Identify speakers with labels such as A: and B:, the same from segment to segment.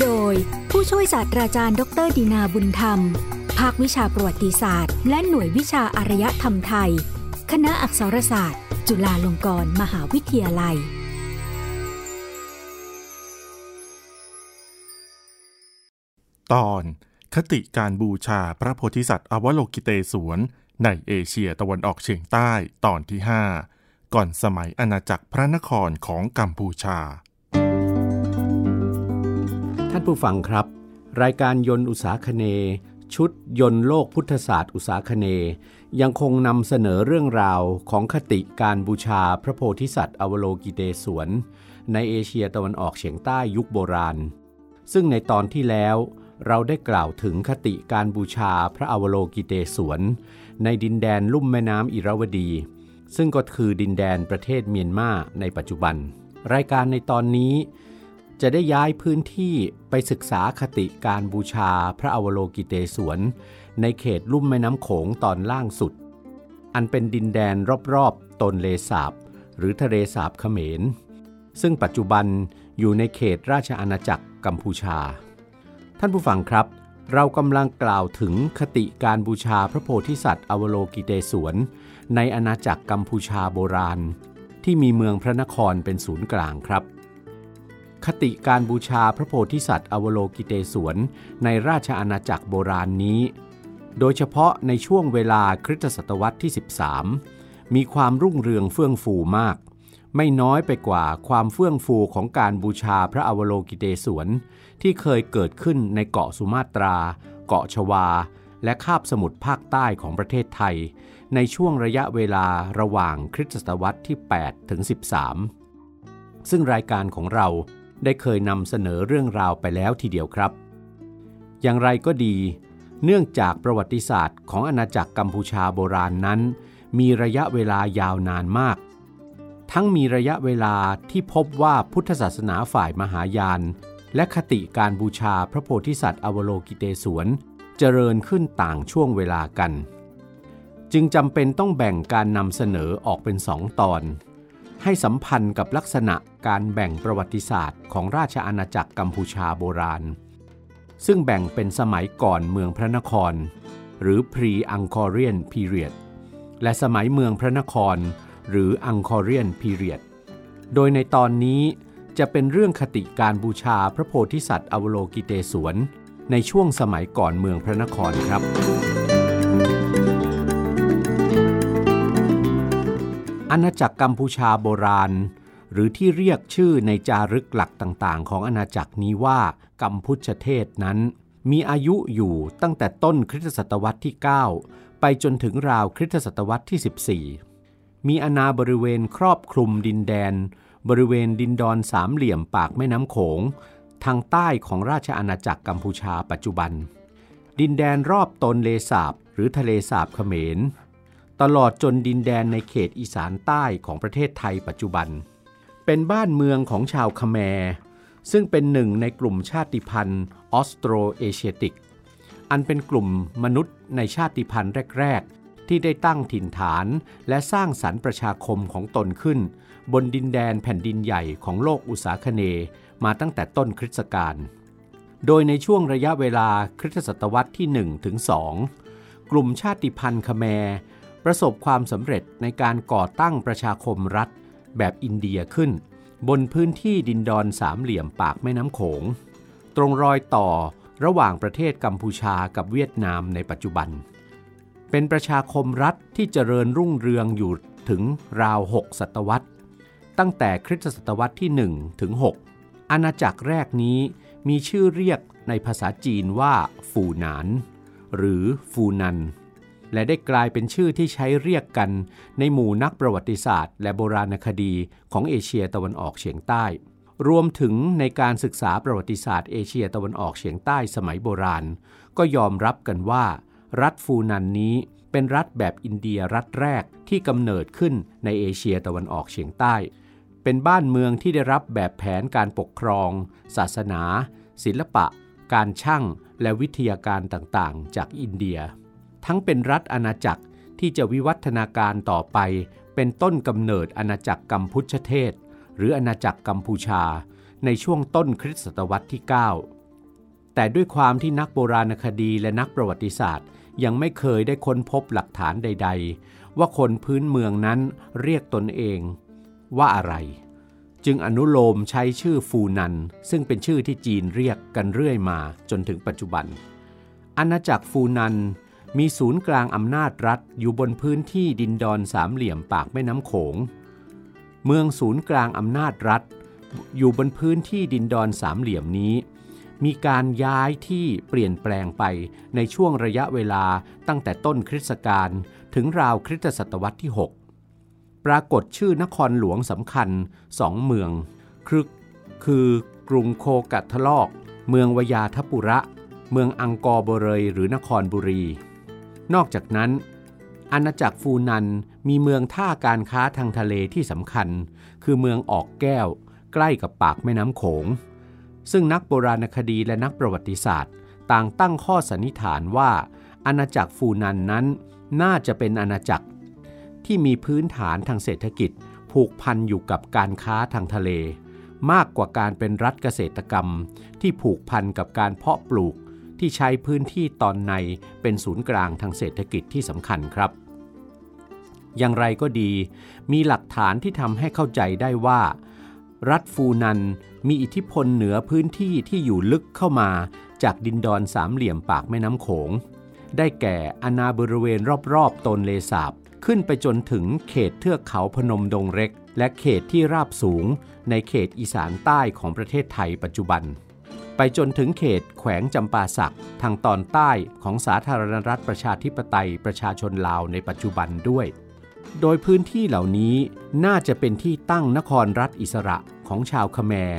A: โดยผู้ช่วยศาสตราจารย์ ดรดีนาบุญธรรม ภาควิชาประวัติศาสตร์ และหน่วยวิชาอารยธรรมไทย คณะอักษรศาสตร์ จุฬาลงกรณ์มหาวิทยาลัย
B: ตอนคติการบูชาพระโพธิสัตว์อวโลกิเตศวนในเอเชียตะวันออกเฉียงใต้ตอนที่ 5 ก่อนสมัยอาณาจักรพระนครของกัมพูชา
C: ท่านผู้ฟังครับ รายการยนต์อุตสาคเน ชุดยนต์โลกพุทธศาสตร์อุตสาคเน ยังคงนำเสนอเรื่องราวของคติการบูชาพระโพธิสัตว์อวโลกิเตศวน ในเอเชียตะวันออกเฉียงใต้ยุคโบราณ ซึ่งในตอนที่แล้วเราได้กล่าวถึงคติการบูชาพระอวโลกิเตศวน ในดินแดนลุ่มแม่น้ำอิราวดี ซึ่งก็คือดินแดนประเทศเมียนมาในปัจจุบัน รายการในตอนนี้ จะได้ย้ายพื้นที่ไปศึกษาคติการบูชาพระอวโลกิเตศวน ในเขตลุ่มแม่น้ำโขงตอนล่างสุด อันเป็นดินแดนรอบๆตนเลสาบ หรือทะเลสาบเขมร ซึ่งปัจจุบันอยู่ในเขตราชอาณาจักรกัมพูชา ท่านผู้ฟังครับ เรากำลังกล่าวถึงคติการบูชาพระโพธิสัตว์อวโลกิเตศวน ในอาณาจักรกัมพูชาโบราณ ที่มีเมืองพระนครเป็นศูนย์กลางครับ คติการบูชาพระโพธิสัตว์อวโลกิเตศวนในราชอาณาจักรโบราณนี้ โดยเฉพาะในช่วงเวลาคริสตศตวรรษที่ 13 มีความรุ่งเรืองเฟื่องฟูมาก ไม่น้อยไปกว่าความเฟื่องฟูของการบูชาพระอวโลกิเตศวนที่เคยเกิดขึ้นในเกาะสุมาตรา เกาะชวา และคาบสมุทรภาคใต้ของประเทศไทย ในช่วงระยะเวลาระหว่างคริสตศตวรรษที่ 8 ถึง 13 ซึ่งรายการของเรา ได้เคยนำเสนอเรื่องราวไปแล้วทีเดียวครับ อย่างไรก็ดี เนื่องจากประวัติศาสตร์ของอาณาจักรกัมพูชาโบราณนนั้น มีระยะเวลายาวนานมาก ทั้งมีระยะเวลาที่พบว่าพุทธศาสนาฝ่ายมหายาน และคติการบูชาพระโพธิสัตว์อวโลกิเตศวนเจริญขึ้นต่างช่วงเวลากัน จึงจำเป็นต้องแบ่งการนำเสนอออกเป็นสองตอน ให้สัมพันธ์กับลักษณะการแบ่งประวัติศาสตร์ของราชอาณาจักรกัมพูชาโบราณ ซึ่งแบ่งเป็นสมัยก่อนเมืองพระนคร หรือ pre-Angkorian period และสมัยเมืองพระนคร หรือ Angkorian period โดยในตอนนี้จะเป็นเรื่องคติการบูชาพระโพธิสัตว์อวโลกิเตศวนในช่วงสมัยก่อนเมืองพระนครครับ อาณาจักรกัมพูชาโบราณ หรือที่เรียกชื่อในจารึกหลักต่างๆ ของอาณาจักรนี้ว่า กัมพุชเทศนั้น มีอายุอยู่ตั้งแต่ต้นคริสตศตวรรษที่ 9 ไปจนถึงราวคริสตศตวรรษที่ 14 มีอาณาบริเวณครอบคลุมดินแดน บริเวณดินดอนสามเหลี่ยมปากแม่น้ำโขง ทางใต้ของราชอาณาจักรกัมพูชาปัจจุบัน ดินแดนรอบตนเลสาบหรือทะเลสาบเขมร ตลอดจนดินแดนในเขตอีสานใต้ของประเทศไทยปัจจุบัน เป็นบ้านเมืองของชาวคแมร์ซึ่งเป็นหนึ่งในกลุ่มชาติพันธุ์ออสโตรเอเชียติก อันเป็นกลุ่มมนุษย์ในชาติพันธุ์แรก ๆ ที่ได้ตั้งถิ่นฐานและสร้างสรรค์ประชาคมของตนขึ้น บนดินแดนแผ่นดินใหญ่ของโลกอุษาคเนมาตั้งแต่ต้นคริสตกาล โดยในช่วงระยะเวลาคริสตศตวรรษที่1ถึง2กลุ่มชาติพันธุ์คแมร์ ประสบความสำเร็จในการก่อตั้งประชาคมรัฐ แบบอินเดียขึ้น บนพื้นที่ดินดอนสามเหลี่ยมปากแม่น้ำโขง ตรงรอยต่อระหว่างประเทศกัมพูชากับเวียดนามในปัจจุบัน เป็นประชาคมรัฐที่เจริญรุ่งเรืองอยู่ถึงราว 6 ศตวรรษ ตั้งแต่คริสตศตวรรษที่ 1 ถึง 6 อาณาจักรแรกนี้มีชื่อเรียกในภาษาจีนว่าฟูหนาน หรือฟูนัน และได้กลายเป็นชื่อที่ใช้เรียกกันในหมู่นักประวัติศาสตร์ และโบราณคดีของเอเชียตะวันออกเฉียงใต้ รวมถึงในการศึกษาประวัติศาสตร์เอเชียตะวันออกเฉียงใต้สมัยโบราณ ก็ยอมรับกันว่า รัฐฟูนันนี้เป็นรัฐแบบอินเดียรัฐแรกที่กำเนิดขึ้นในเอเชียตะวันออกเฉียงใต้ เป็นบ้านเมืองที่ได้รับแบบแผนการปกครอง ศาสนา ศิลปะ การช่างและวิทยาการต่างๆ จากอินเดีย ทั้งเป็นรัฐอาณาจักรที่จะวิวัฒนาการต่อไป เป็นต้นกำเนิดอาณาจักรกัมพูชเทศ หรืออาณาจักรกัมพูชา ในช่วงต้นคริสตศตวรรษที่ 9 แต่ด้วยความที่นักโบราณคดีและนักประวัติศาสตร์ ยังไม่เคยได้ค้นพบหลักฐานใด ๆ ว่าคนพื้นเมืองนั้นเรียกตนเอง ว่าอะไร จึงอนุโลมใช้ชื่อฟูนัน ซึ่งเป็นชื่อที่จีนเรียกกันเรื่อยมาจนถึงปัจจุบันอาณาจักรฟูนัน มีศูนย์กลางอำนาจรัฐอยู่บนพื้นที่ดินดอนสามเหลี่ยมปากแม่น้ำโขง เมืองศูนย์กลางอำนาจรัฐ อยู่บนพื้นที่ดินดอนสามเหลี่ยมนี้ มีการย้ายที่เปลี่ยนแปลงไปในช่วงระยะเวลาตั้งแต่ต้นคริสตกาลถึงราวคริสตศตวรรษที่ 6 ปรากฏชื่อนครหลวงสำคัญสองเมืองคือคือกรุงโคกัตทลอก เมืองวยาทปุระ เมืองอังกอร์บเรยหรือนครบุรี นอกจากนั้น อาณาจักรฟูนันมีเมืองท่าการค้าทางทะเลที่สำคัญ คือเมืองออกแก้ว ใกล้กับปากแม่น้ำโขง ซึ่งนักโบราณคดีและนักประวัติศาสตร์ ต่างตั้งข้อสันนิษฐานว่า อาณาจักรฟูนันนั้น น่าจะเป็นอาณาจักร ที่มีพื้นฐานทางเศรษฐกิจ ผูกพันอยู่กับการค้าทางทะเล มากกว่าการเป็นรัฐเกษตรกรรม ที่ผูกพันกับการเพาะปลูก ที่ใช้พื้นที่ตอนในเป็นศูนย์กลางทางเศรษฐกิจที่สำคัญครับ อย่างไรก็ดี มีหลักฐานที่ทำให้เข้าใจได้ว่า รัฐฟูนันมีอิทธิพลเหนือพื้นที่ที่อยู่ลึกเข้ามาจากดินดอนสามเหลี่ยมปากแม่น้ำโขง ได้แก่อาณาบริเวณรอบๆตนเลสาบขึ้นไปจนถึงเขตเทือกเขาพนมดงเร็ก และเขตที่ราบสูงในเขตอีสานใต้ของประเทศไทยปัจจุบัน ไปจนถึงเขตแขวงจำปาสักทางตอนใต้ของสาธารณรัฐประชาธิปไตยประชาชนลาวในปัจจุบันด้วย โดยพื้นที่เหล่านี้น่าจะเป็นที่ตั้งนครรัฐอิสระของชาวคแมร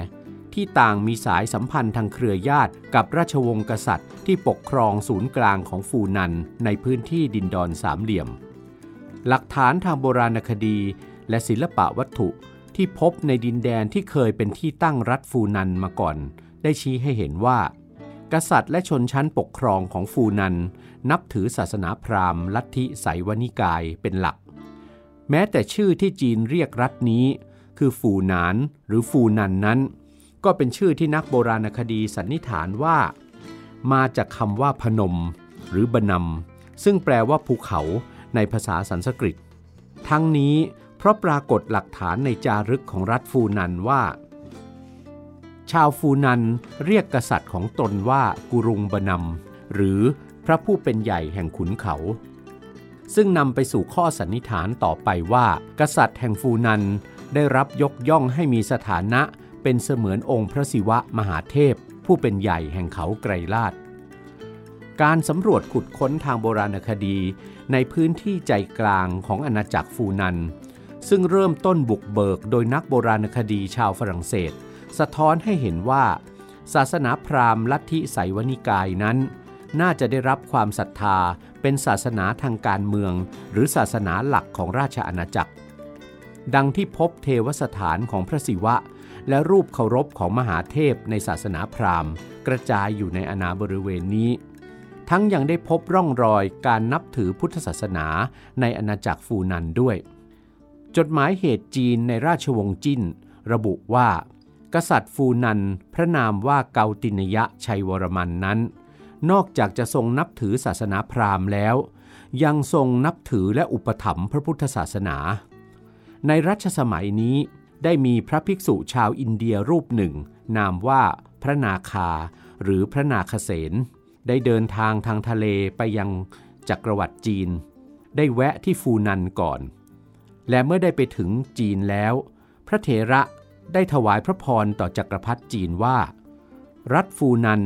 C: ที่ต่างมีสายสัมพันธ์ทางเครือญาติกับราชวงศ์กษัตริย์ ที่ปกครองศูนย์กลางของฟูนันในพื้นที่ดินดอนสามเหลี่ยม หลักฐานทางโบราณคดีและศิลปะวัตถุที่พบในดินแดนที่เคยเป็นที่ตั้งรัฐฟูนันมาก่อน ได้ชี้ให้เห็นว่า กษัตริย์และชนชั้นปกครองของฟูนัน นับถือศาสนาพราหมณ์ลัทธิไสวนิกายเป็นหลัก แม้แต่ชื่อที่จีนเรียกรัฐนี้ คือฟูนานหรือฟูนันนั้น ก็เป็นชื่อที่นักโบราณคดีสันนิษฐานว่า มาจากคำว่าพนม หรือบนำซึ่งแปลว่าภูเขาในภาษาสันสกฤต ทั้งนี้เพราะปรากฏหลักฐานในจารึกของรัฐฟูนันว่า ชาวฟูนันเรียกกษัตริย์ของตนว่ากุรุงบนำหรือพระผู้เป็นใหญ่แห่งขุนเขา ซึ่งนำไปสู่ข้อสันนิษฐานต่อไปว่า กษัตริย์แห่งฟูนันได้รับยกย่องให้มีสถานะเป็นเสมือนองค์พระศิวะมหาเทพ ผู้เป็นใหญ่แห่งเขาไกรลาดการสำรวจขุดค้นทางโบราณคดีในพื้นที่ใจกลางของอาณาจักรฟูนัน ซึ่งเริ่มต้นบุกเบิกโดยนักโบราณคดีชาวฝรั่งเศส สะท้อนให้เห็นว่า ศาสนาพราหมณ์ลัทธิไสวนิกายนั้น น่าจะได้รับความศรัทธาเป็นศาสนาทางการเมือง หรือศาสนาหลักของราชอาณาจักร ดังที่พบเทวสถานของพระศิวะ และรูปเคารพของมหาเทพในศาสนาพราหมณ์ กระจายอยู่ในอาณาบริเวณนี้ ทั้งยังได้พบร่องรอยการนับถือพุทธศาสนาในอาณาจักรฟูนันด้วย จดหมายเหตุจีนในราชวงศ์จิ้น ระบุว่า กษัตริย์ฟูนัน พระนามว่าเกาตินยะชัยวรมันนั้น นอกจากจะทรงนับถือศาสนาพราหมณ์แล้ว ยังทรงนับถือและอุปถัมภ์พระพุทธศาสนา ในรัชสมัยนี้ได้มีพระภิกษุชาวอินเดียรูปหนึ่ง นามว่าพระนาคา หรือพระนาคเสนได้เดินทางทางทะเลไปยังจักรวรรดิจีน ได้แวะที่ฟูนันก่อน และเมื่อได้ไปถึงจีนแล้ว พระเถระ ได้ถวายพระพรต่อจักรพรรดิจีนว่า รัฐฟูนัน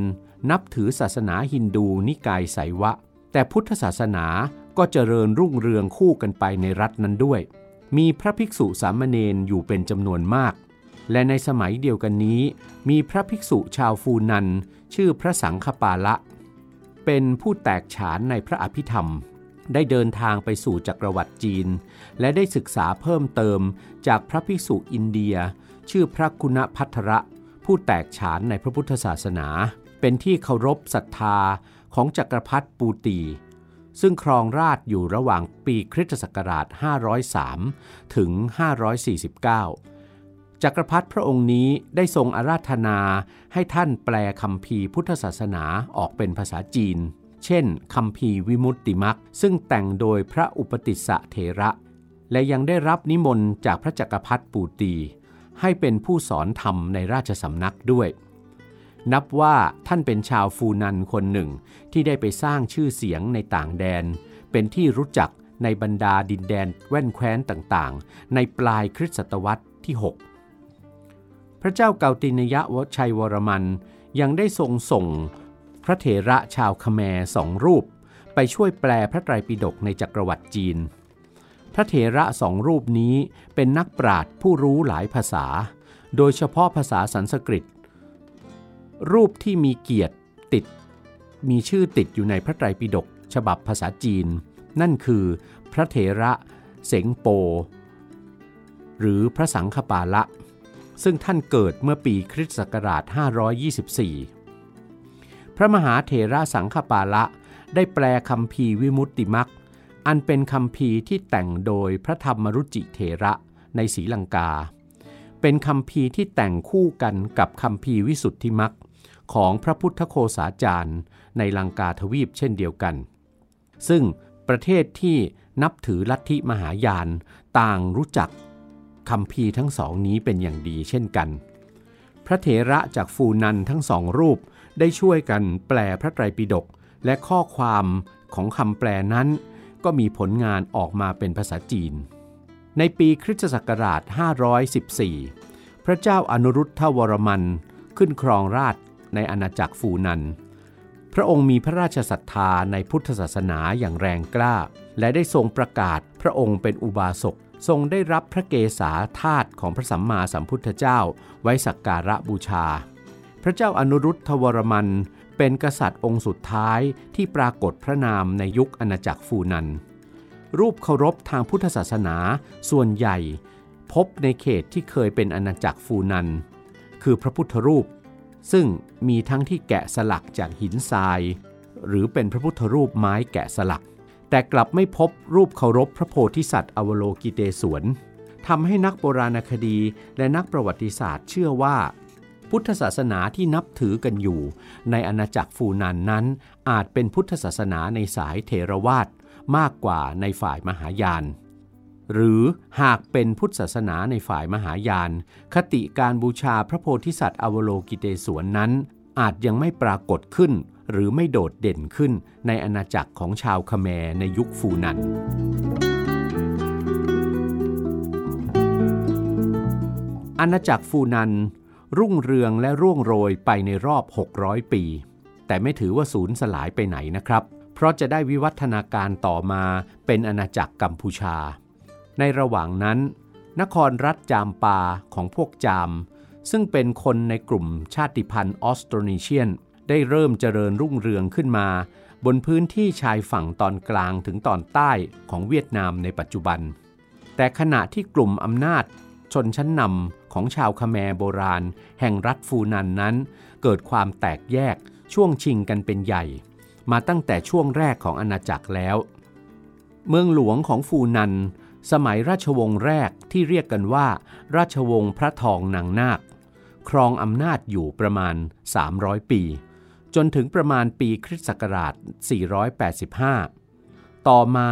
C: นับถือศาสนาฮินดูนิกายไสวะ แต่พุทธศาสนาก็เจริญรุ่งเรืองคู่กันไปในรัฐนั้นด้วย มีพระภิกษุสามเณรอยู่เป็นจำนวนมาก และในสมัยเดียวกันนี้ มีพระภิกษุชาวฟูนัน ชื่อพระสังฆปาละ เป็นผู้แตกฉานในพระอภิธรรม ได้เดินทางไปสู่จักรวรรดิจีน และได้ศึกษาเพิ่มเติมจากพระภิกษุอินเดีย ชื่อพระกุณพัทระ ผู้แตกฉานในพระพุทธศาสนา เป็นที่เคารพศรัทธาของจักรพรรดิปูตี ซึ่งครองราชอยู่ระหว่างปีคริสตศักราช 503 ถึง 549 จักรพรรดิพระองค์นี้ได้ทรงอาราธนาให้ท่านแปลคำพีพุทธศาสนาออกเป็นภาษาจีน เช่นคำพีวิมุตติมักซึ่งแต่งโดยพระอุปติสสะเถระ และยังได้รับนิมนต์จากพระจักรพรรดิปูตี ให้เป็นผู้สอนธรรมในราชสำนักด้วย นับว่าท่านเป็นชาวฟูนันคนหนึ่งที่ได้ไปสร้างชื่อเสียงในต่างแดน เป็นที่รู้จักในบรรดาดินแดนแว่นแคว้นต่างๆ ในปลายคริสตศตวรรษที่ 6 พระเจ้าเกาตินยะวชัยวรมันยังได้ทรงส่งพระเถระชาวคแมร์สองรูป ไปช่วยแปลพระไตรปิฎกในจักรวรรดิจีน พระเถระสองรูปนี้เป็นนักปราชญ์ผู้รู้หลายภาษา โดยเฉพาะภาษาสันสกฤต รูปที่มีเกียรติติด มีชื่อติดอยู่ในพระไตรปิฎกฉบับภาษาจีน นั่นคือพระเถระเสงโป หรือพระสังฆปาละ ซึ่งท่านเกิดเมื่อปีคริสต์ศักราช 524 พระมหาเถระสังฆปาละได้แปลคำพีวิมุตติมัก อันเป็นคำพีที่แต่งโดยพระธรรมรุจิเถระในศรีลังกา เป็นคำพีที่แต่งคู่กันกับคำพีวิสุทธิมักของพระพุทธโคสาจารย์ในลังกาทวีปเช่นเดียวกัน ซึ่งประเทศที่นับถือลัทธิมหายานต่างรู้จักคำพีทั้งสองนี้เป็นอย่างดีเช่นกัน พระเถระจากฟูนันทั้งสองรูปได้ช่วยกันแปลพระไตรปิฎกและข้อความของคำแปลนั้น ก็มีผลงานออกมาเป็นภาษาจีน ในปีคริสตศักราช 514 พระเจ้าอนุรุทธวรมันขึ้นครองราชในอาณาจักรฟูนัน พระองค์มีพระราชศรัทธาในพุทธศาสนาอย่างแรงกล้า และได้ทรงประกาศพระองค์เป็นอุบาสกทรงได้รับพระเกศาธาตุของพระสัมมาสัมพุทธเจ้าไว้สักการะบูชา พระเจ้าอนุรุทธวรมัน เป็นกษัตริย์องค์สุดท้ายที่ปรากฏพระนามในยุคอาณาจักรฟูนัน รูปเคารพทางพุทธศาสนาส่วนใหญ่ พบในเขตที่เคยเป็นอาณาจักรฟูนัน คือพระพุทธรูป ซึ่งมีทั้งที่แกะสลักจากหินทราย หรือเป็นพระพุทธรูปไม้แกะสลัก แต่กลับไม่พบรูปเคารพพระโพธิสัตว์อวโลกิเตศวนทำให้นักโบราณคดีและนักประวัติศาสตร์เชื่อว่า พุทธศาสนาที่นับถือกันอยู่ ในอาณาจักรฟูนานนั้น อาจเป็นพุทธศาสนาในสายเทรวาสมากกว่าในฝ่ายมหายาน หรือหากเป็นพุทธศาสนาในฝ่ายมหายาน คติการบูชาพระโพธิสัตว์อวโลกิเตศวนนั้น อาจยังไม่ปรากฏขึ้น หรือไม่โดดเด่นขึ้นในอาณาจักรของชาวคแมในยุคฟูนันอาณาจักรฟูนัน รุ่งเรืองและร่วงโรยไปในรอบ 600 ปี แต่ไม่ถือว่าสูญสลายไปไหนนะครับ เพราะจะได้วิวัฒนาการต่อมาเป็นอาณาจักรกัมพูชา ในระหว่างนั้น นครรัฐจามปาของพวกจาม ซึ่งเป็นคนในกลุ่มชาติพันธุ์ออสโตรนีเชียน ได้เริ่มเจริญรุ่งเรืองขึ้นมา บนพื้นที่ชายฝั่งตอนกลางถึงตอนใต้ของเวียดนามในปัจจุบัน แต่ขณะที่กลุ่มอำนาจชนชั้นนำ ของชาวคแมรโบราณ แห่งรัฐฟูนันนั้น เกิดความแตกแยกช่วงชิงกันเป็นใหญ่ มาตั้งแต่ช่วงแรกของอาณาจักรแล้ว เมืองหลวงของฟูนัน สมัยราชวงศ์แรกที่เรียกกันว่า ราชวงศ์พระทองนางนาค ครองอำนาจอยู่ประมาณ 300 ปี จนถึงประมาณปีคริสต์ศักราช 485 ต่อมา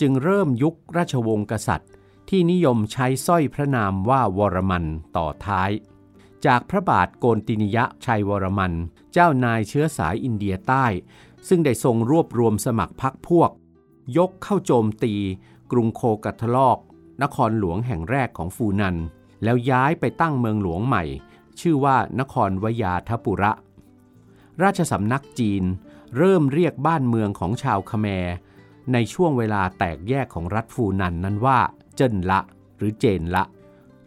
C: จึงเริ่มยุคราชวงศ์กษัตริย์ ที่นิยมใช้สร้อยพระนามว่าวรมันต่อท้าย จากพระบาทโกนตินิยะชัยวรมัน เจ้านายเชื้อสายอินเดียใต้ ซึ่งได้ทรงรวบรวมสมัครพรรคพวก ยกเข้าโจมตี กรุงโคกัทลอก นครหลวงแห่งแรกของฟูนัน แล้วย้ายไปตั้งเมืองหลวงใหม่ ชื่อว่านครวยาทปุระ ราชสำนักจีนเริ่มเรียกบ้านเมืองของชาวคแมในช่วงเวลาแตกแยกของรัฐฟูนันนั้นว่า เจิ้นละ หรือเจนละ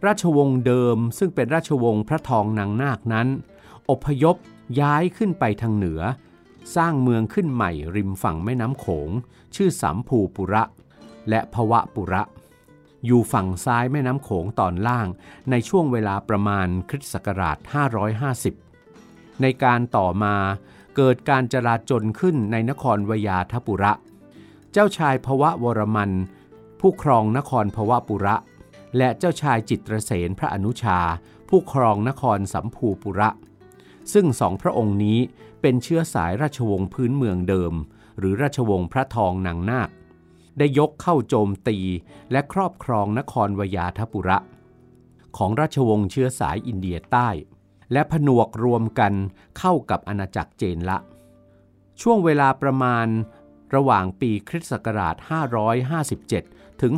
C: ราชวงศ์เดิมซึ่งเป็นราชวงศ์พระทองนางนาคนั้น อพยพย้ายขึ้นไปทางเหนือ สร้างเมืองขึ้นใหม่ริมฝั่งแม่น้ำโขง ชื่อสัมภูปุระ และภวะปุระ อยู่ฝั่งซ้ายแม่น้ำโขงตอนล่างในช่วงเวลาประมาณคริสต์ศักราช 550 ในการต่อมาเกิดการจราจนขึ้นในนครวยาทปุระ เจ้าชายภวะวรมัน ผู้ครองนครภวปุระ และเจ้าชายจิตรเสนพระอนุชา ผู้ครองนครสัมภูปุระ ซึ่งสองพระองค์นี้เป็นเชื้อสายราชวงศ์พื้นเมืองเดิม หรือราชวงศ์พระทองนางนาค ได้ยกเข้าโจมตีและครอบครองนครวยาทปุระ ของราชวงศ์เชื้อสายอินเดียใต้ และผนวกรวมกันเข้ากับอาณาจักรเจนละ ช่วงเวลาประมาณระหว่างปีคริสต์ศักราช 557 ถึง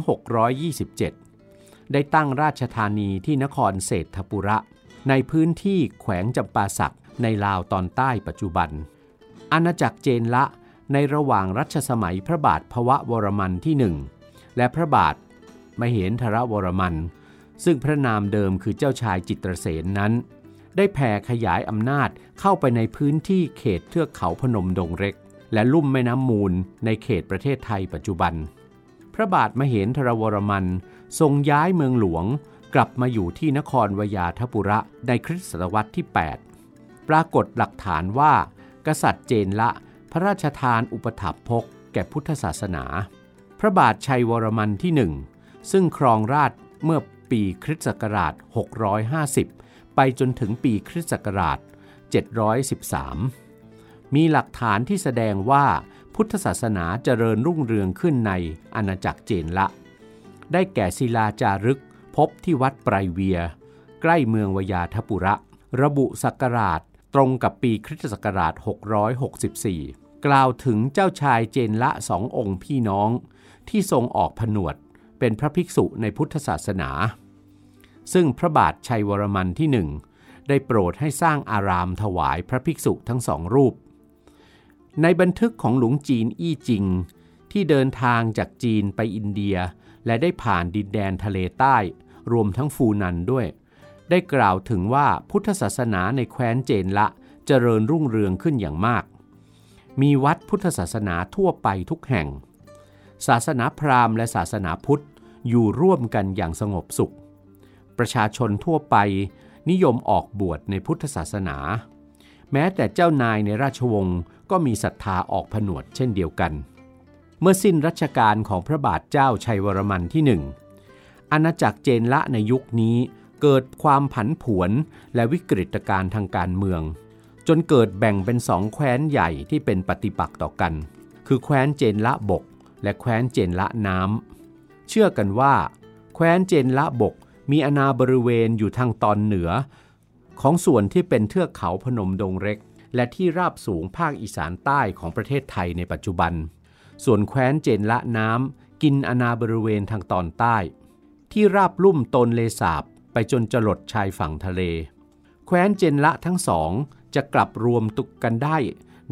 C: 627 ได้ตั้งราชธานีที่นครเศรษฐปุระ ในพื้นที่แขวงจำปาสักในลาวตอนใต้ปัจจุบัน อาณาจักรเจนละในระหว่างรัชสมัยพระบาทพระวรมันที่หนึ่งและพระบาทมเหนทรวรมัน ซึ่งพระนามเดิมคือเจ้าชายจิตรเสนนั้น ได้แผ่ขยายอำนาจเข้าไปในพื้นที่เขตเทือกเขาพนมดงเร็ก และลุ่มแม่น้ำมูลในเขตประเทศไทยปัจจุบัน พระบาทมเหนทรวรมัน ทรงย้ายเมืองหลวง กลับมาอยู่ที่นครวยาทปุระในคริสตศตวรรษที่ 8 ปรากฏหลักฐานว่า กษัตริย์เจนละ พระราชทานอุปถัมภกแก่พุทธศาสนา พระบาทชัยวรมันที่หนึ่งซึ่งครองราชเมื่อปีคริสต์ศักราช 650 ไปจนถึงปีคริสต์ศักราช 713 มีหลักฐานที่แสดงว่า พุทธศาสนาเจริญรุ่งเรืองขึ้นในอาณาจักรเจนละ ได้แก่ศิลาจารึกพบที่วัดไตรเวีย ใกล้เมืองวยาทปุระ ระบุศักราชตรงกับปีคริสตศักราช 664 กล่าวถึงเจ้าชายเจนละสององค์พี่น้อง ที่ทรงออกผนวดเป็นพระภิกษุในพุทธศาสนา ซึ่งพระบาทชัยวรมันที่หนึ่งได้โปรดให้สร้างอารามถวายพระภิกษุทั้งสองรูป ในบันทึกของหลวงจีนอี้จิง ที่เดินทางจากจีนไปอินเดีย และได้ผ่านดินแดนทะเลใต้ รวมทั้งฟูนันด้วย ได้กล่าวถึงว่าพุทธศาสนาในแคว้นเจนละเจริญรุ่งเรืองขึ้นอย่างมาก มีวัดพุทธศาสนาทั่วไปทุกแห่ง ศาสนาพราหมณ์และศาสนาพุทธอยู่ร่วมกันอย่างสงบสุข ประชาชนทั่วไปนิยมออกบวชในพุทธศาสนา แม้แต่เจ้านายในราชวงศ์ ก็มีศรัทธาออกผนวดเช่นเดียวกัน เมื่อสิ้นรัชกาลของพระบาทเจ้าชัยวรมันที่หนึ่งอาณาจักรเจนละในยุคนี้เกิดความผันผวนและวิกฤตการณ์ทางการเมือง จนเกิดแบ่งเป็นสองแคว้นใหญ่ที่เป็นปฏิปักษ์ต่อกัน คือแคว้นเจนละบก และแคว้นเจนละน้ำเชื่อกันว่า แคว้นเจนละบกมีอาณาบริเวณอยู่ทางตอนเหนือ ของส่วนที่เป็นเทือกเขาพนมดงเร็ก และที่ราบสูงภาคอีสานใต้ของประเทศไทยในปัจจุบัน ส่วนแคว้นเจนละน้ำกินอาณาบริเวณทางตอนใต้ ที่ราบลุ่มตนเลสาบไปจนจรดชายฝั่งทะเล แคว้นเจนละทั้งสองจะกลับรวมตุกกันได้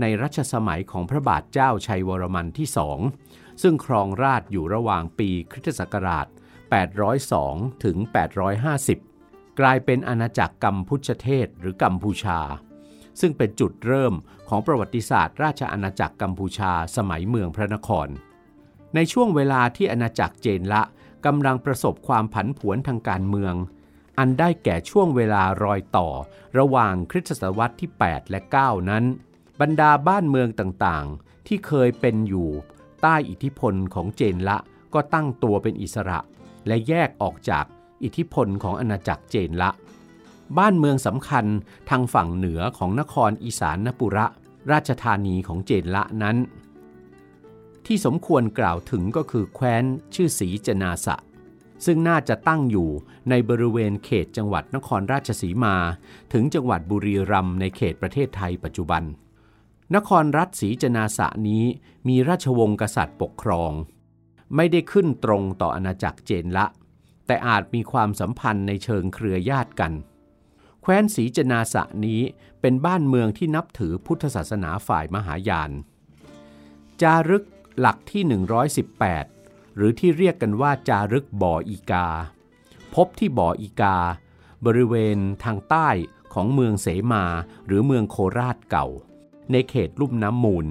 C: ในรัชสมัยของพระบาทเจ้าชัยวรมันที่สองซึ่งครองราชอยู่ระหว่างปีคริสตศักราช 802 ถึง 850 กลายเป็นอาณาจักรกัมพูชเทศหรือกัมพูชา ซึ่งเป็นจุดเริ่มของประวัติศาสตร์ ราชอาณาจักรกัมพูชาสมัยเมืองพระนคร ในช่วงเวลาที่อาณาจักรเจนละกำลังประสบความผันผวนทางการเมือง อันได้แก่ช่วงเวลารอยต่อ ระหว่างคริสตศตวรรษที่ 8 และ 9 นั้น บรรดาบ้านเมืองต่างๆ ที่เคยเป็นอยู่ ใต้อิทธิพลของเจนละก็ตั้งตัวเป็นอิสระ และแยกออกจากอิทธิพลของอาณาจักรเจนละ บ้านเมืองสำคัญทางฝั่งเหนือของนครอีสานนปุระ ราชธานีของเจนละนั้น ที่สมควรกล่าวถึงก็คือแคว้นชื่อสีจนาสะ ซึ่งน่าจะตั้งอยู่ในบริเวณเขตจังหวัดนครราชสีมา ถึงจังหวัดบุรีรัมย์ในเขตประเทศไทยปัจจุบัน นครรัฐศรีจนาสะนี้มีราชวงศ์กษัตริย์ปกครอง ไม่ได้ขึ้นตรงต่ออาณาจักรเจนละ แต่อาจมีความสัมพันธ์ในเชิงเครือญาติกัน แคว้นศรีจนาสะนี้เป็นบ้านเมืองที่นับถือพุทธศาสนาฝ่ายมหายาน จารึกหลักที่ 118 หรือที่เรียกกันว่าจารึกบ่ออีกา พบที่บ่ออีกา บริเวณทางใต้ของเมืองเสมาหรือเมืองโคราชเก่า ในเขตลุ่มน้ำมูล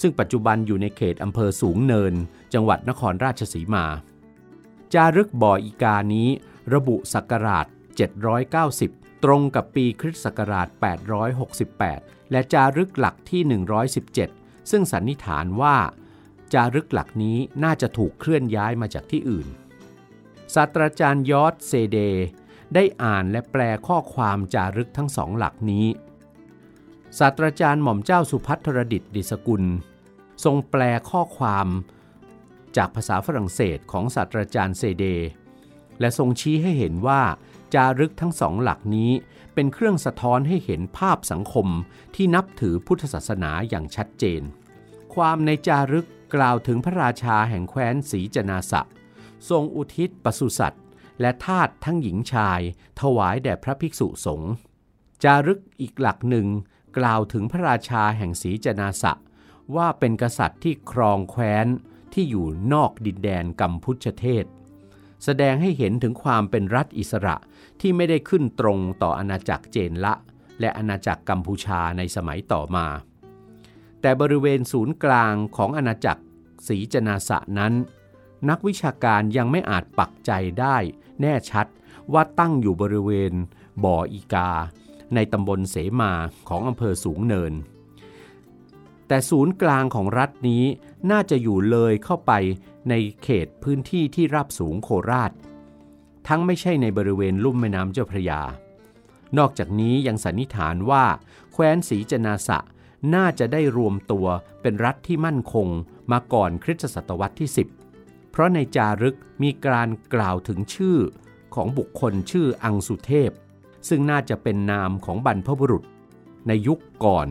C: ซึ่งปัจจุบันอยู่ในเขตอำเภอสูงเนิน จังหวัดนครราชสีมา จารึกบ่ออีกานี้ระบุศักราช 790 ตรงกับปีคริสต์ศักราช 868 และจารึกหลักที่ 117 ซึ่งสันนิษฐานว่า จารึกหลักนี้น่าจะถูกเคลื่อนย้ายมาจากที่อื่น ศาสตราจารย์ยอดเซเด ได้อ่านและแปลข้อความจารึกทั้งสองหลักนี้ ศาสตราจารย์หม่อมเจ้าสุพัทรดิตดิสกุล ทรงแปลข้อความจากภาษาฝรั่งเศสของศาสตราจารย์เซเด และทรงชี้ให้เห็นว่า จารึกทั้งสองหลักนี้เป็นเครื่องสะท้อนให้เห็นภาพสังคมที่นับถือพุทธศาสนาอย่างชัดเจน ความในจารึกกล่าวถึงพระราชาแห่งแคว้นศรีจนาสะ ทรงอุทิศปศุสัตว์ และทาสทั้งหญิงชาย ถวายแด่พระภิกษุสงฆ์จารึกอีกหลักหนึ่ง กล่าวถึงพระราชาแห่งศรีจนาสะ ว่าเป็นกษัตริย์ที่ครองแคว้นที่อยู่นอกดินแดนกัมพูชเทศ แสดงให้เห็นถึงความเป็นรัฐอิสระ ที่ไม่ได้ขึ้นตรงต่ออาณาจักรเจนละ และอาณาจักรกัมพูชาในสมัยต่อมา แต่บริเวณศูนย์กลางของอาณาจักรศรีจนาสะนั้น นักวิชาการยังไม่อาจปักใจได้แน่ชัดว่าตั้งอยู่บริเวณบ่ออีกา ในตำบลเสมาของอำเภอสูงเนิน แต่ศูนย์กลางของรัฐนี้น่าจะอยู่เลยเข้าไปในเขตพื้นที่ที่ราบสูงโคราช ทั้งไม่ใช่ในบริเวณลุ่มแม่น้ำเจ้าพระยา นอกจากนี้ยังสันนิษฐานว่า แคว้นศรีจนาสะน่าจะได้รวมตัวเป็นรัฐที่มั่นคงมาก่อนคริสตศตวรรษที่ 10 เพราะในจารึกมีการกล่าวถึงชื่อของบุคคลชื่ออังสุเทพ ซึ่งน่าจะเป็นนามของบรรพบุรุษ ในยุคก่อน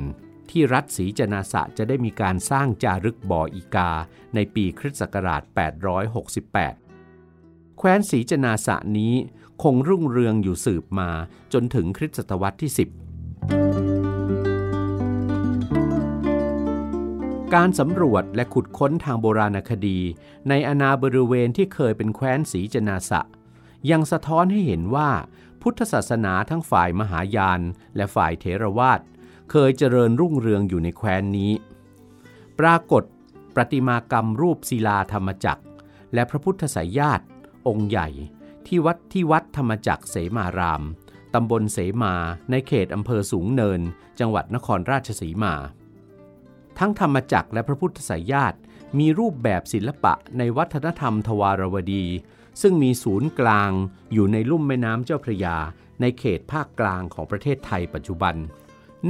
C: ที่รัฐศรีจนาสะจะได้มีการสร้างจารึกบ่ออีกาในปีคริสต์ศักราช 868 แคว้นศรีจนาสะนี้คงรุ่งเรืองอยู่สืบมาจนถึงคริสตศตวรรษที่ 10 การสำรวจและขุดค้นทางโบราณคดี ในอาณาบริเวณที่เคยเป็นแคว้นศรีจนาสะ ยังสะท้อนให้เห็นว่าพุทธศาสนาทั้งฝ่ายมหายานและฝ่ายเถรวาทเคยเจริญรุ่งเรืองอยู่ในแคว้นนี้ ปรากฏประติมากรรมรูปศิลาธรรมจักร และพระพุทธสายญาติ องค์ใหญ่ที่วัดที่วัดธรรมจักรเสมาราม ตำบลเสมาในเขตอำเภอสูงเนิน จังหวัดนครราชสีมา ทั้งธรรมจักรและพระพุทธสายญาติมีรูปแบบศิลปะในวัฒนธรรมทวารวดี ซึ่งมีศูนย์กลางอยู่ในลุ่มแม่น้ำเจ้าพระยา ในเขตภาคกลางของประเทศไทยปัจจุบัน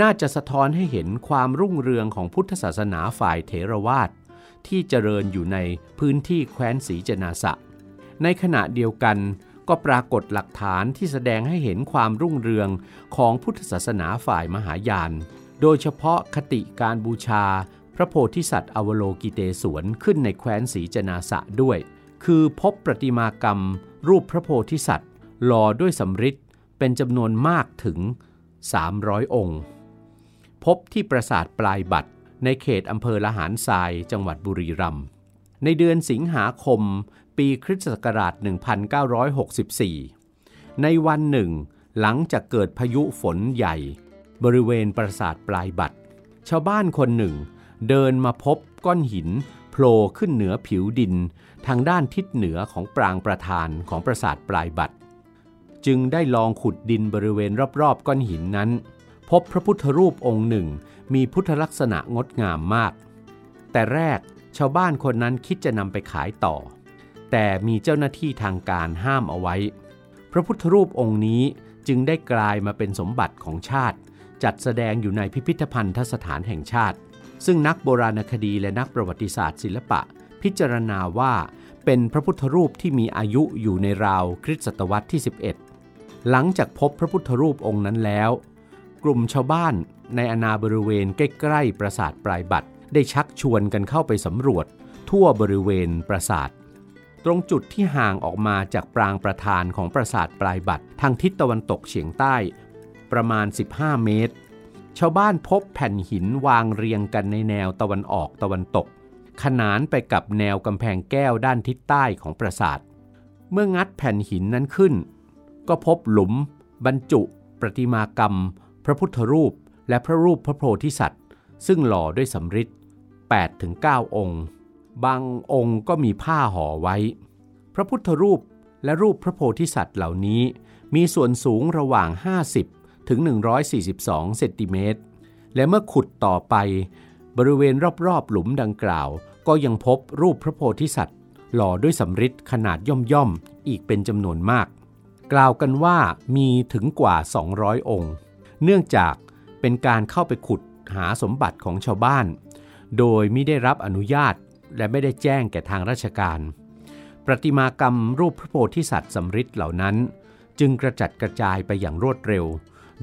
C: น่าจะสะท้อนให้เห็นความรุ่งเรืองของพุทธศาสนาฝ่ายเถรวาทที่เจริญอยู่ในพื้นที่แคว้นศรีจนาสะ ในขณะเดียวกันก็ปรากฏหลักฐานที่แสดงให้เห็นความรุ่งเรืองของพุทธศาสนาฝ่ายมหายาน โดยเฉพาะคติการบูชา พระโพธิสัตว์อวโลกิเตศวนขึ้นในแคว้นศรีจนาสะด้วย คือพบประติมากรรม รูปพระโพธิสัตว์หล่อด้วยสำริดเป็นจำนวนมากถึง 300 องค์ พบที่ปราสาทปลายบัตรในเขตอำเภอละหารทรายจังหวัดบุรีรัมย์ในเดือนสิงหาคม ปีคริสตศักราช 1964 ในวันหนึ่ง หลังจากเกิดพายุฝนใหญ่ บริเวณปราสาทปลายบัตรชาวบ้านคนหนึ่ง เดินมาพบก้อนหินโผล่ขึ้นเหนือผิวดิน ทางด้านทิศเหนือของปรางประธานของปราสาทปลายบัตรจึงได้ลองขุดดินบริเวณรอบๆก้อนหินนั้น พบพระพุทธรูปองค์หนึ่ง มีพุทธลักษณะงดงามมาก แต่แรกชาวบ้านคนนั้นคิดจะนำไปขายต่อ แต่มีเจ้าหน้าที่ทางการห้ามเอาไว้ พระพุทธรูปองค์นี้จึงได้กลายมาเป็นสมบัติของชาติ จัดแสดงอยู่ในพิพิธภัณฑสถานแห่งชาติ ซึ่งนักโบราณคดีและนักประวัติศาสตร์ศิลปะ พิจารณาว่าเป็นพระพุทธรูปที่มีอายุอยู่ในราวคริสตศตวรรษที่ 11 หลังจากพบพระพุทธรูปองค์นั้นแล้ว กลุ่มชาวบ้านในอาณาบริเวณใกล้ๆปราสาทปลายบัตรได้ชักชวนกันเข้าไปสำรวจ ทั่วบริเวณปราสาท ตรงจุดที่ห่างออกมาจากปรางประธานของปราสาทปลายบัตรทางทิศตะวันตกเฉียงใต้ ประมาณ 15 เมตร ชาวบ้านพบแผ่นหินวางเรียงกันในแนวตะวันออกตะวันตก ขนานไปกับแนวกำแพงแก้วด้านทิศใต้ของปราสาท เมื่องัดแผ่นหินนั้นขึ้น ก็พบหลุม บรรจุ ประติมากรรม พระพุทธรูป และพระรูปพระโพธิสัตว์ ซึ่งหล่อด้วยสำริด8-9 องค์ บางองค์ก็มีผ้าห่อไว้ พระพุทธรูปและรูปพระโพธิสัตว์เหล่านี้ มีส่วนสูงระหว่าง 50 ถึง 142 เซนติเมตร และเมื่อขุดต่อไป บริเวณรอบๆ หลุมดังกล่าว ก็ยังพบรูปพระโพธิสัตว์ หล่อด้วยสำริดขนาดย่อมๆ อีกเป็นจำนวนมาก กล่าวกันว่ามีถึงกว่า 200 องค์ เนื่องจากเป็นการเข้าไปขุดหาสมบัติของชาวบ้าน โดยไม่ได้รับอนุญาต และไม่ได้แจ้งแก่ทางราชการ ประติมากรรมรูปพระโพธิสัตว์สำริดเหล่านั้น จึงกระจัดกระจายไปอย่างรวดเร็ว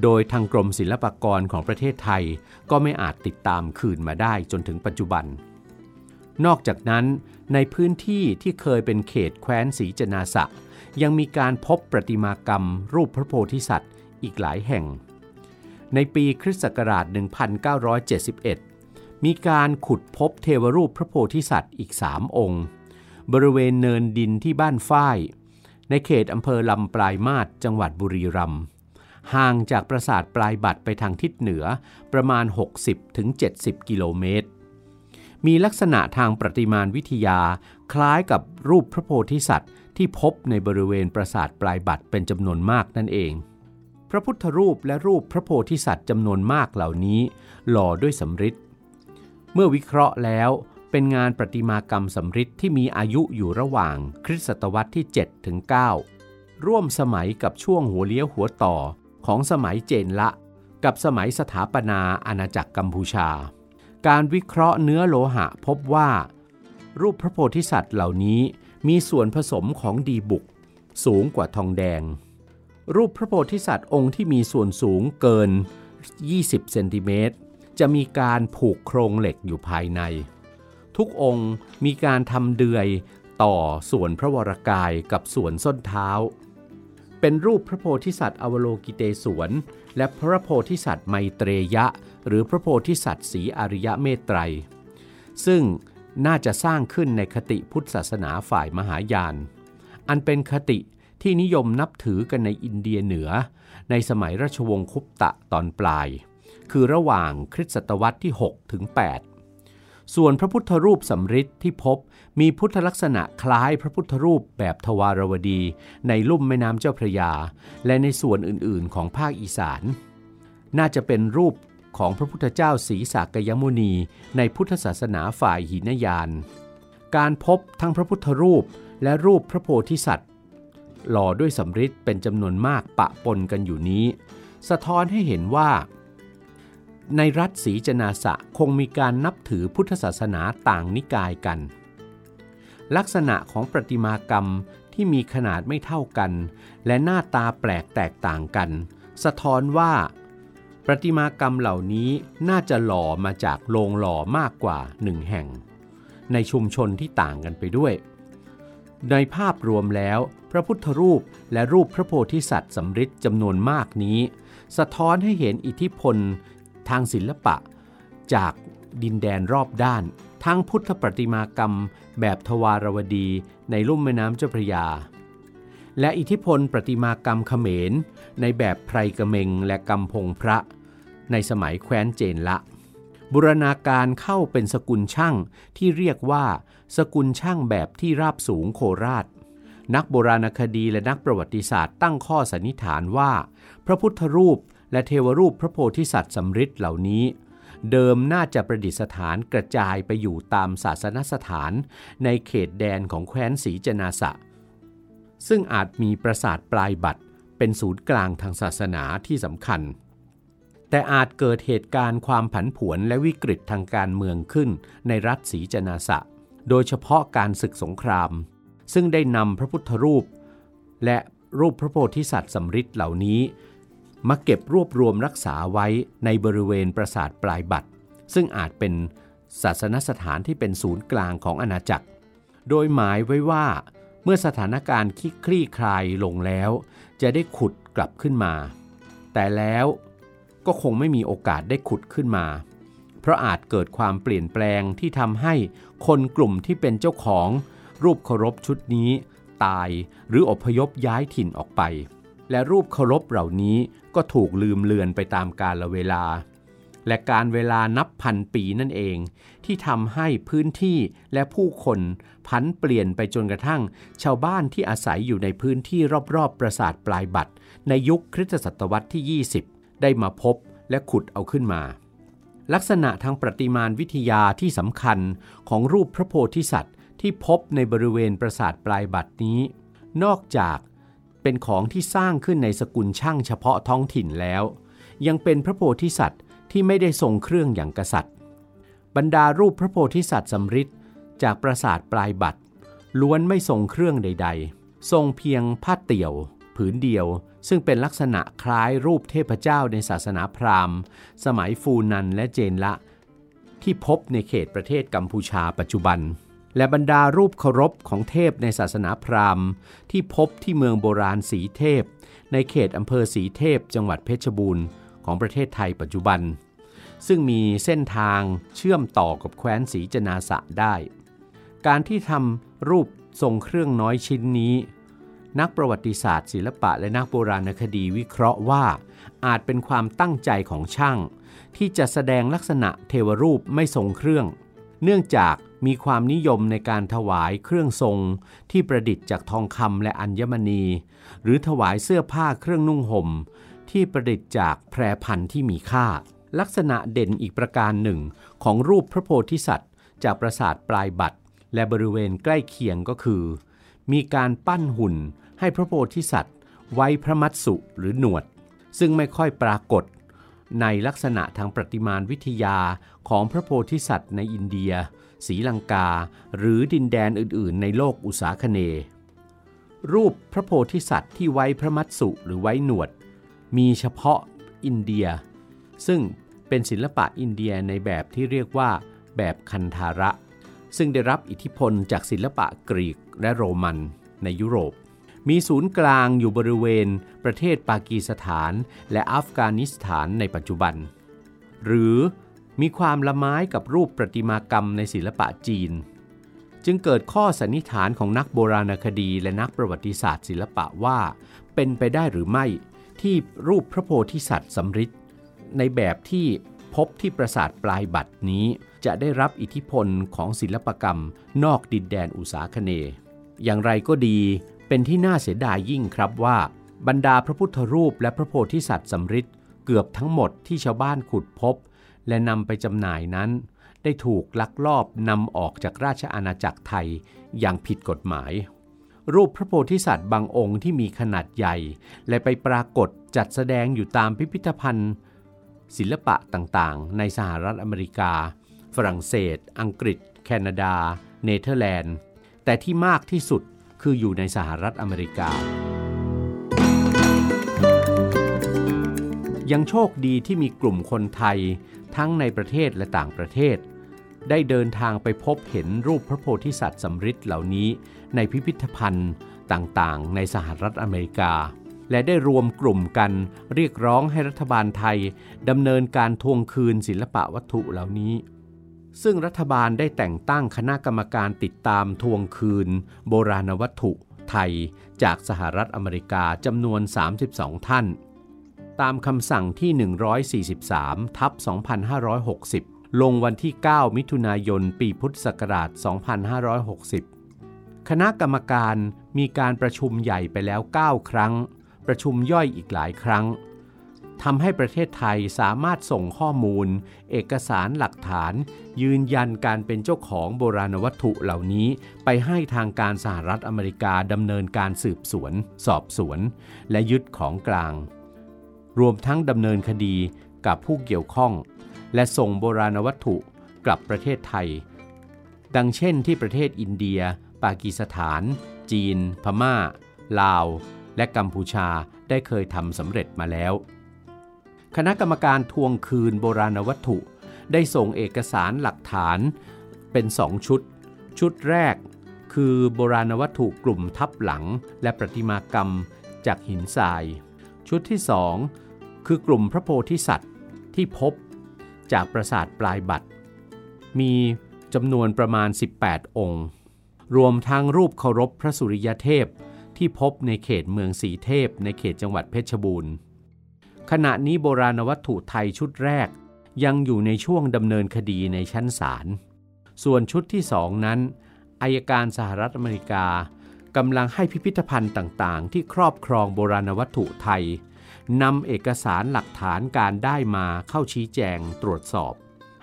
C: โดยทางกรมศิลปากรของประเทศไทยก็ไม่อาจติดตามคืนมาได้จนถึงปัจจุบัน นอกจากนั้น ในพื้นที่ที่เคยเป็นเขตแคว้นศรีจนาสะยังมีการพบประติมากรรมรูปพระโพธิสัตว์อีกหลายแห่ง ในปีคริสต์ศักราช 1971 มีการขุดพบเทวรูปพระโพธิสัตว์อีกสามองค์ บริเวณเนินดินที่บ้านฝ้าย ในเขตอำเภอลำปลายมาศจังหวัดบุรีรัมย์ห่างจากปราสาทปลายบัตรไปทางทิศเหนือประมาณ 60-70 กิโลเมตร มีลักษณะทางประติมานวิทยา คล้ายกับรูปพระโพธิสัตว์ ที่พบในบริเวณปราสาทปลายบัตรเป็นจำนวนมากนั่นเอง พระพุทธรูปและรูปพระโพธิสัตว์จำนวนมากเหล่านี้ หล่อด้วยสำริด เมื่อวิเคราะห์แล้วเป็นงานประติมากรรมสำริดที่มีอายุอยู่ระหว่างคริสตศตวรรษที่ 7 ถึง 9 ร่วมสมัยกับช่วงหัวเลี้ยวหัวต่อของสมัยเจนละ กับสมัยสถาปนาอาณาจักรกัมพูชา การวิเคราะห์เนื้อโลหะพบว่า รูปพระโพธิสัตว์เหล่านี้มีส่วนผสมของดีบุก สูงกว่าทองแดง รูปพระโพธิสัตว์องค์ที่มีส่วนสูงเกิน 20 เซนติเมตร จะมีการผูกโครงเหล็กอยู่ภายใน ทุกองค์มีการทำเดือยต่อส่วนพระวรากายกับส่วนส้นเท้า เป็นรูปพระโพธิสัตว์อวโลกิเตศวน และพระโพธิสัตว์ไมเตรยะ หรือพระโพธิสัตว์สีอริยะเมตไตร ซึ่งน่าจะสร้างขึ้นในคติพุทธศาสนาฝ่ายมหายาน อันเป็นคติที่นิยมนับถือกันในอินเดียเหนือ ในสมัยราชวงศ์คุปตะตอนปลาย คือระหว่างคริสตศตวรรษที่ 6 ถึง 8 ส่วนพระพุทธรูปสำริดที่พบมีพุทธลักษณะคล้ายพระพุทธรูปแบบทวารวดี ในลุ่มแม่น้ำเจ้าพระยา และในส่วนอื่น ๆ ของภาคอีสาน น่าจะเป็นรูปของพระพุทธเจ้าศรีสากยมุนี ในพุทธศาสนาฝ่ายหินยาน การพบทั้งพระพุทธรูปและรูปพระโพธิสัตว์ หล่อด้วยสำริดเป็นจำนวนมากปะปนกันอยู่นี้ สะท้อนให้เห็นว่า ในรัฐศรีจนาสะคงมีการนับถือพุทธศาสนาต่างนิกายกัน ลักษณะของประติมากรรมที่มีขนาดไม่เท่ากัน และหน้าตาแปลกแตกต่างกัน สะท้อนว่า ประติมากรรมเหล่านี้น่าจะหล่อมาจากโรงหล่อมากกว่าหนึ่งแห่ง ในชุมชนที่ต่างกันไปด้วย ในภาพรวมแล้ว พระพุทธรูปและรูปพระโพธิสัตว์สำริดจำนวนมากนี้ สะท้อนให้เห็นอิทธิพล ทางศิลปะ จากดินแดนรอบด้าน ทั้งพุทธประติมากรรมแบบทวารวดีในลุ่มแม่น้ำเจ้าพระยา และอิทธิพลประติมากรรมเขมร ในแบบไพรกระเมงและกำพงพระ ในสมัยแคว้นเจนละ บุรณาการเข้าเป็นสกุลช่างที่เรียกว่า สกุลช่างแบบที่ราบสูงโคราชนักโบราณคดีและนักประวัติศาสตร์ตั้งข้อสันนิษฐานว่า พระพุทธรูป และเทวรูปพระโพธิสัตว์สำริดเหล่านี้ เดิมน่าจะประดิษฐานกระจายไปอยู่ตามศาสนสถานในเขตแดนของแคว้นศรีจนาสะ ซึ่งอาจมีปราสาทปลายบัตรเป็นศูนย์กลางทางศาสนาที่สำคัญ แต่อาจเกิดเหตุการณ์ความผันผวนและวิกฤตทางการเมืองขึ้นในรัฐศรีจนาสะ โดยเฉพาะการศึกสงคราม ซึ่งได้นำพระพุทธรูป และรูปพระโพธิสัตว์สำริดเหล่านี้ มาเก็บรวบรวมรักษาไว้ในบริเวณปราสาทปลายบัตรซึ่งอาจเป็นศาสนสถานที่เป็นศูนย์กลางของอาณาจักร โดยหมายไว้ว่า เมื่อสถานการณ์คลี่คลายลงแล้ว จะได้ขุดกลับขึ้นมา แต่แล้วก็คงไม่มีโอกาสได้ขุดขึ้นมา เพราะอาจเกิดความเปลี่ยนแปลงที่ทำให้คนกลุ่มที่เป็นเจ้าของรูปเคารพชุดนี้ ตายหรืออพยพย้ายถิ่นออกไป และรูปเคารพเหล่านี้ ก็ถูกลืมเลือนไปตามกาลเวลา และการเวลานับพันปีนั่นเอง ที่ทำให้พื้นที่และผู้คนพันเปลี่ยนไปจนกระทั่ง ชาวบ้านที่อาศัยอยู่ในพื้นที่รอบๆปราสาทปลายบัตรในยุคคริสตศตวรรษที่ 20 ได้มาพบและขุดเอาขึ้นมา ลักษณะทางประติมานวิทยาที่สำคัญของรูปพระโพธิสัตว์ที่ที่พบในบริเวณปราสาทปลายบัตรนี้ นอกจาก เป็นของที่สร้างขึ้นในสกุลช่างเฉพาะท้องถิ่นแล้ว ยังเป็นพระโพธิสัตว์ที่ไม่ได้ทรงเครื่องอย่างกษัตริย์ บรรดารูปพระโพธิสัตว์สำริดจากปราสาทปลายบัตรล้วนไม่ทรงเครื่องใด ๆ ทรงเพียงผ้าเตี่ยว ผืนเดียว ซึ่งเป็นลักษณะคล้ายรูปเทพเจ้าในศาสนาพราหมณ์ สมัยฟูนันและเจนละ ที่พบในเขตประเทศกัมพูชาปัจจุบัน และบรรดารูปเคารพของเทพในศาสนาพราหมณ์ ที่พบที่เมืองโบราณสีเทพ ในเขตอำเภอสีเทพ จังหวัดเพชรบูรณ์ของประเทศไทยปัจจุบัน ซึ่งมีเส้นทางเชื่อมต่อกับแคว้นสีจนาสะได้ การที่ทำรูปทรงเครื่องน้อยชิ้นนี้ นักประวัติศาสตร์ ศิลปะและนักโบราณคดีวิเคราะห์ว่า อาจเป็นความตั้งใจของช่าง ที่จะแสดงลักษณะเทวรูปไม่ทรงเครื่อง เนื่องจาก มีความนิยมในการถวายเครื่องทรงที่ประดิษฐ์จากทองคำและอัญมณี หรือถวายเสื้อผ้าเครื่องนุ่งห่ม ที่ประดิษฐ์จากแพรพันธุ์ที่มีค่า ลักษณะเด่นอีกประการหนึ่ง ของรูปพระโพธิสัตว์ จากปราสาทปลายบัตรและบริเวณใกล้เคียงก็คือ มีการปั้นหุ่นให้พระโพธิสัตว์ ไว้พระมัตสุหรือหนวด ซึ่งไม่ค่อยปรากฏในลักษณะทางประติมานวิทยาของพระโพธิสัตว์ในอินเดีย ศรีลังกา หรือดินแดนอื่น ๆ ในโลกอุษาคเน รูปพระโพธิสัตว์ที่ไว้พระมัตสุหรือไว้หนวด มีเฉพาะอินเดีย ซึ่งเป็นศิลปะอินเดียในแบบที่เรียกว่า แบบคันธาระ ซึ่งได้รับอิทธิพลจากศิลปะกรีกและโรมันในยุโรป มีศูนย์กลางอยู่บริเวณประเทศปากีสถาน และอัฟกานิสถานในปัจจุบัน หรือ มีความละไม้กับรูปประติมากรรมในศิลปะจีน จึงเกิดข้อสันนิษฐานของนักโบราณคดีและนักประวัติศาสตร์ ศิลปะว่า เป็นไปได้หรือไม่ที่รูปพระโพธิสัตว์สำริดในแบบที่พบที่ปราสาทปลายบัตรนี้จะได้รับอิทธิพลของศิลปกรรมนอกดินแดนอุษาคเนอย่างไรก็ดีเป็นที่น่าเสียดายยิ่งครับว่า บรรดาพระพุทธรูปและพระโพธิสัตว์สำริดเกือบทั้งหมดที่ชาวบ้านขุดพบ และนำไปจำหน่ายนั้น ได้ถูกลักลอบนำออกจากราชอาณาจักรไทยอย่างผิดกฎหมาย รูปพระโพธิสัตว์บางองค์ที่มีขนาดใหญ่ และไปปรากฏจัดแสดงอยู่ตามพิพิธภัณฑ์ ศิลปะต่างๆ ในสหรัฐอเมริกา ฝรั่งเศส อังกฤษ แคนาดา เนเธอร์แลนด์ แต่ที่มากที่สุดคืออยู่ในสหรัฐอเมริกายังโชคดีที่มีกลุ่มคนไทย ทั้งในประเทศและต่างประเทศ ได้เดินทางไปพบเห็นรูปพระโพธิสัตว์สำริดเหล่านี้ ในพิพิธภัณฑ์ต่างๆ ในสหรัฐอเมริกา และได้รวมกลุ่มกันเรียกร้องให้รัฐบาลไทยดำเนินการทวงคืนศิลปะวัตถุเหล่านี้ ซึ่งรัฐบาลได้แต่งตั้งคณะกรรมการติดตามทวงคืน โบราณวัตถุไทยจากสหรัฐอเมริกาจำนวน 32 ท่าน ตามคำสั่งที่ 143 ทับ 2560 ลงวันที่ 9 มิถุนายน ปีพุทธศักราช 2560 คณะกรรมการมีการประชุมใหญ่ไปแล้ว 9 ครั้ง ประชุมย่อยอีกหลายครั้งทำให้ประเทศไทยสามารถส่งข้อมูล เอกสารหลักฐาน ยืนยันการเป็นเจ้าของโบราณวัตถุเหล่านี้ ไปให้ทางการสหรัฐอเมริกาดำเนินการสืบสวน สอบสวน และยึดของกลาง รวมทั้งดำเนินคดีกับผู้เกี่ยวข้อง และส่งโบราณวัตถุกลับประเทศไทย ดังเช่นที่ประเทศอินเดีย ปากีสถาน จีน พม่า ลาว และกัมพูชาได้เคยทำสำเร็จมาแล้ว คณะกรรมการทวงคืนโบราณวัตถุ ได้ส่งเอกสารหลักฐานเป็นสองชุด ชุดแรกคือโบราณวัตถุกลุ่มทับหลังและประติมากรรมจากหินทราย ชุดที่สอง คือกลุ่มพระโพธิสัตว์ที่พบจากปราสาทปลายบัตรมีจำนวนประมาณ 18 องค์ รวมทั้งรูปเคารพพระสุริยเทพที่พบในเขตเมืองสีเทพในเขตจังหวัดเพชรบูรณ์ ขณะนี้โบราณวัตถุไทยชุดแรกยังอยู่ในช่วงดำเนินคดีในชั้นศาล ส่วนชุดที่สองนั้นอายการสหรัฐอเมริกากำลังให้พิพิธภัณฑ์ต่าง ๆ ที่ครอบครองโบราณวัตถุไทย นำเอกสารหลักฐานการได้มาเข้าชี้แจงตรวจสอบ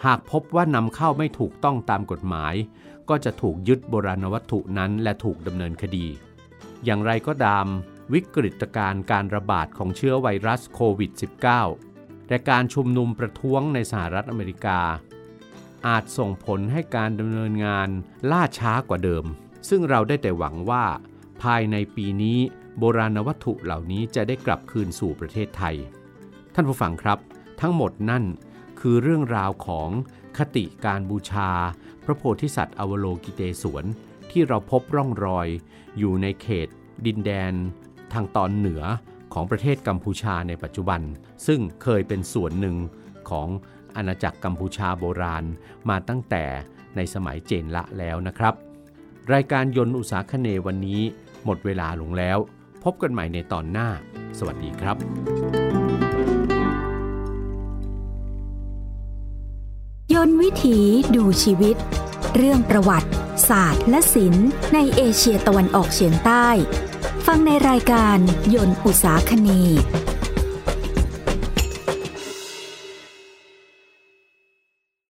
C: หากพบว่านำเข้าไม่ถูกต้องตามกฎหมาย ก็จะถูกยึดโบราณวัตถุนั้นและถูกดำเนินคดี อย่างไรก็ตาม วิกฤตการณ์การระบาดของเชื้อไวรัสโควิด -19 และการชุมนุมประท้วงในสหรัฐอเมริกา อาจส่งผลให้การดำเนินงานล่าช้ากว่าเดิม ซึ่งเราได้แต่หวังว่า ภายในปีนี้ โบราณวัตถุเหล่านี้จะได้กลับคืนสู่ประเทศไทย ท่านผู้ฟังครับ ทั้งหมดนั่นคือเรื่องราวของคติการบูชา พระโพธิสัตว์อวโลกิเตศวนที่เราพบร่องรอย อยู่ในเขต ดินแดน ทางตอนเหนือของประเทศกัมพูชาในปัจจุบัน ซึ่งเคยเป็นส่วนหนึ่งของอาณาจักรกัมพูชาโบราณมาตั้งแต่ในสมัยเจนละแล้วนะครับ รายการยนต์อุตสาคเนวันนี้หมดเวลาลงแล้ว พบกันใหม่ในตอนหน้า สวัสดีครับ
A: ยนต์วิถีดูชีวิต เรื่องประวัติ ศาสตร์และศิลป์ในเอเชียตะวันออกเฉียงใต้ ฟังในรายการยนต์อุตสาคเน